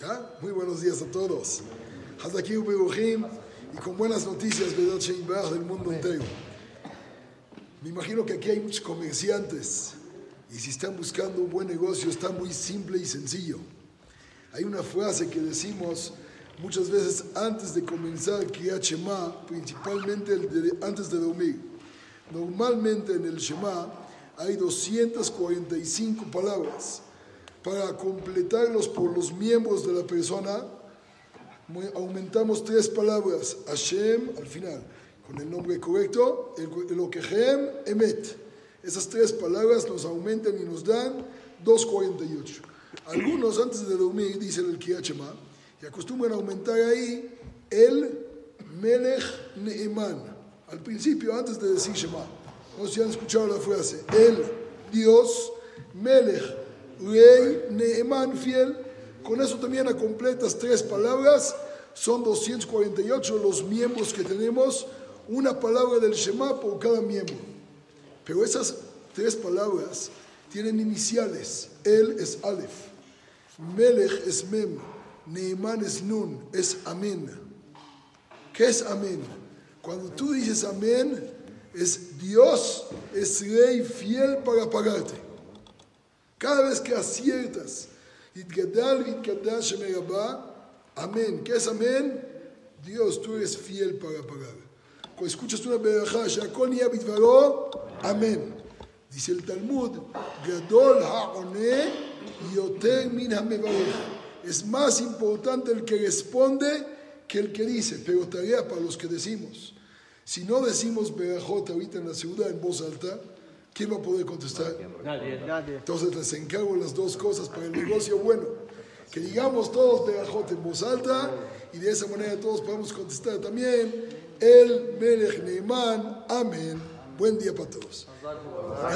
¿Ya? Muy buenos días a todos. Hazakim Beruchim y con buenas noticias Vedot Shein Baraj del mundo entero. Me imagino que aquí hay muchos comerciantes y si están buscando un buen negocio está muy simple y sencillo. Hay una frase que decimos muchas veces antes de comenzar Kriyat Shema, principalmente de- antes de dormir. Normalmente en el Shema hay 245 palabras. Para completarlos por los miembros de la persona, aumentamos tres palabras, Hashem al final, con el nombre correcto, el- Elokehem, Emet. Esas tres palabras nos aumentan y nos dan 2.48. Algunos antes de dormir dicen el Kriyat Shema y acostumbran a aumentar ahí el Melech Neeman. Al principio, antes de decir Shema. No sé si han escuchado la frase. El Dios, Melech, Rey, Neeman, fiel. Con eso también a completas tres palabras. Son 248 los miembros que tenemos. Una palabra del Shema por cada miembro. Pero esas tres palabras tienen iniciales. El es Aleph, Melech es Mem, Neeman es Nun, es Amén. ¿Qué es Amén? Cuando tú dices Amén, es Dios es rey fiel para pagarte. Cada vez que aciertas, Amén. ¿Qué es Amén? Dios, tú eres fiel para pagar. Cuando escuchas una berajá, Amén. Dice el Talmud, Gadol Ha'one Yoter Min. Es más importante el que responde que el que dice, pero tarea para los que decimos. Si no decimos berajot ahorita en la ciudad en voz alta, ¿quién va a poder contestar? Nadie. Nadie. Entonces les encargo las dos cosas para el negocio bueno. Que digamos todos Berajot en voz alta y de esa manera todos podemos contestar también el Melech Neeman. Amén. Buen día para todos.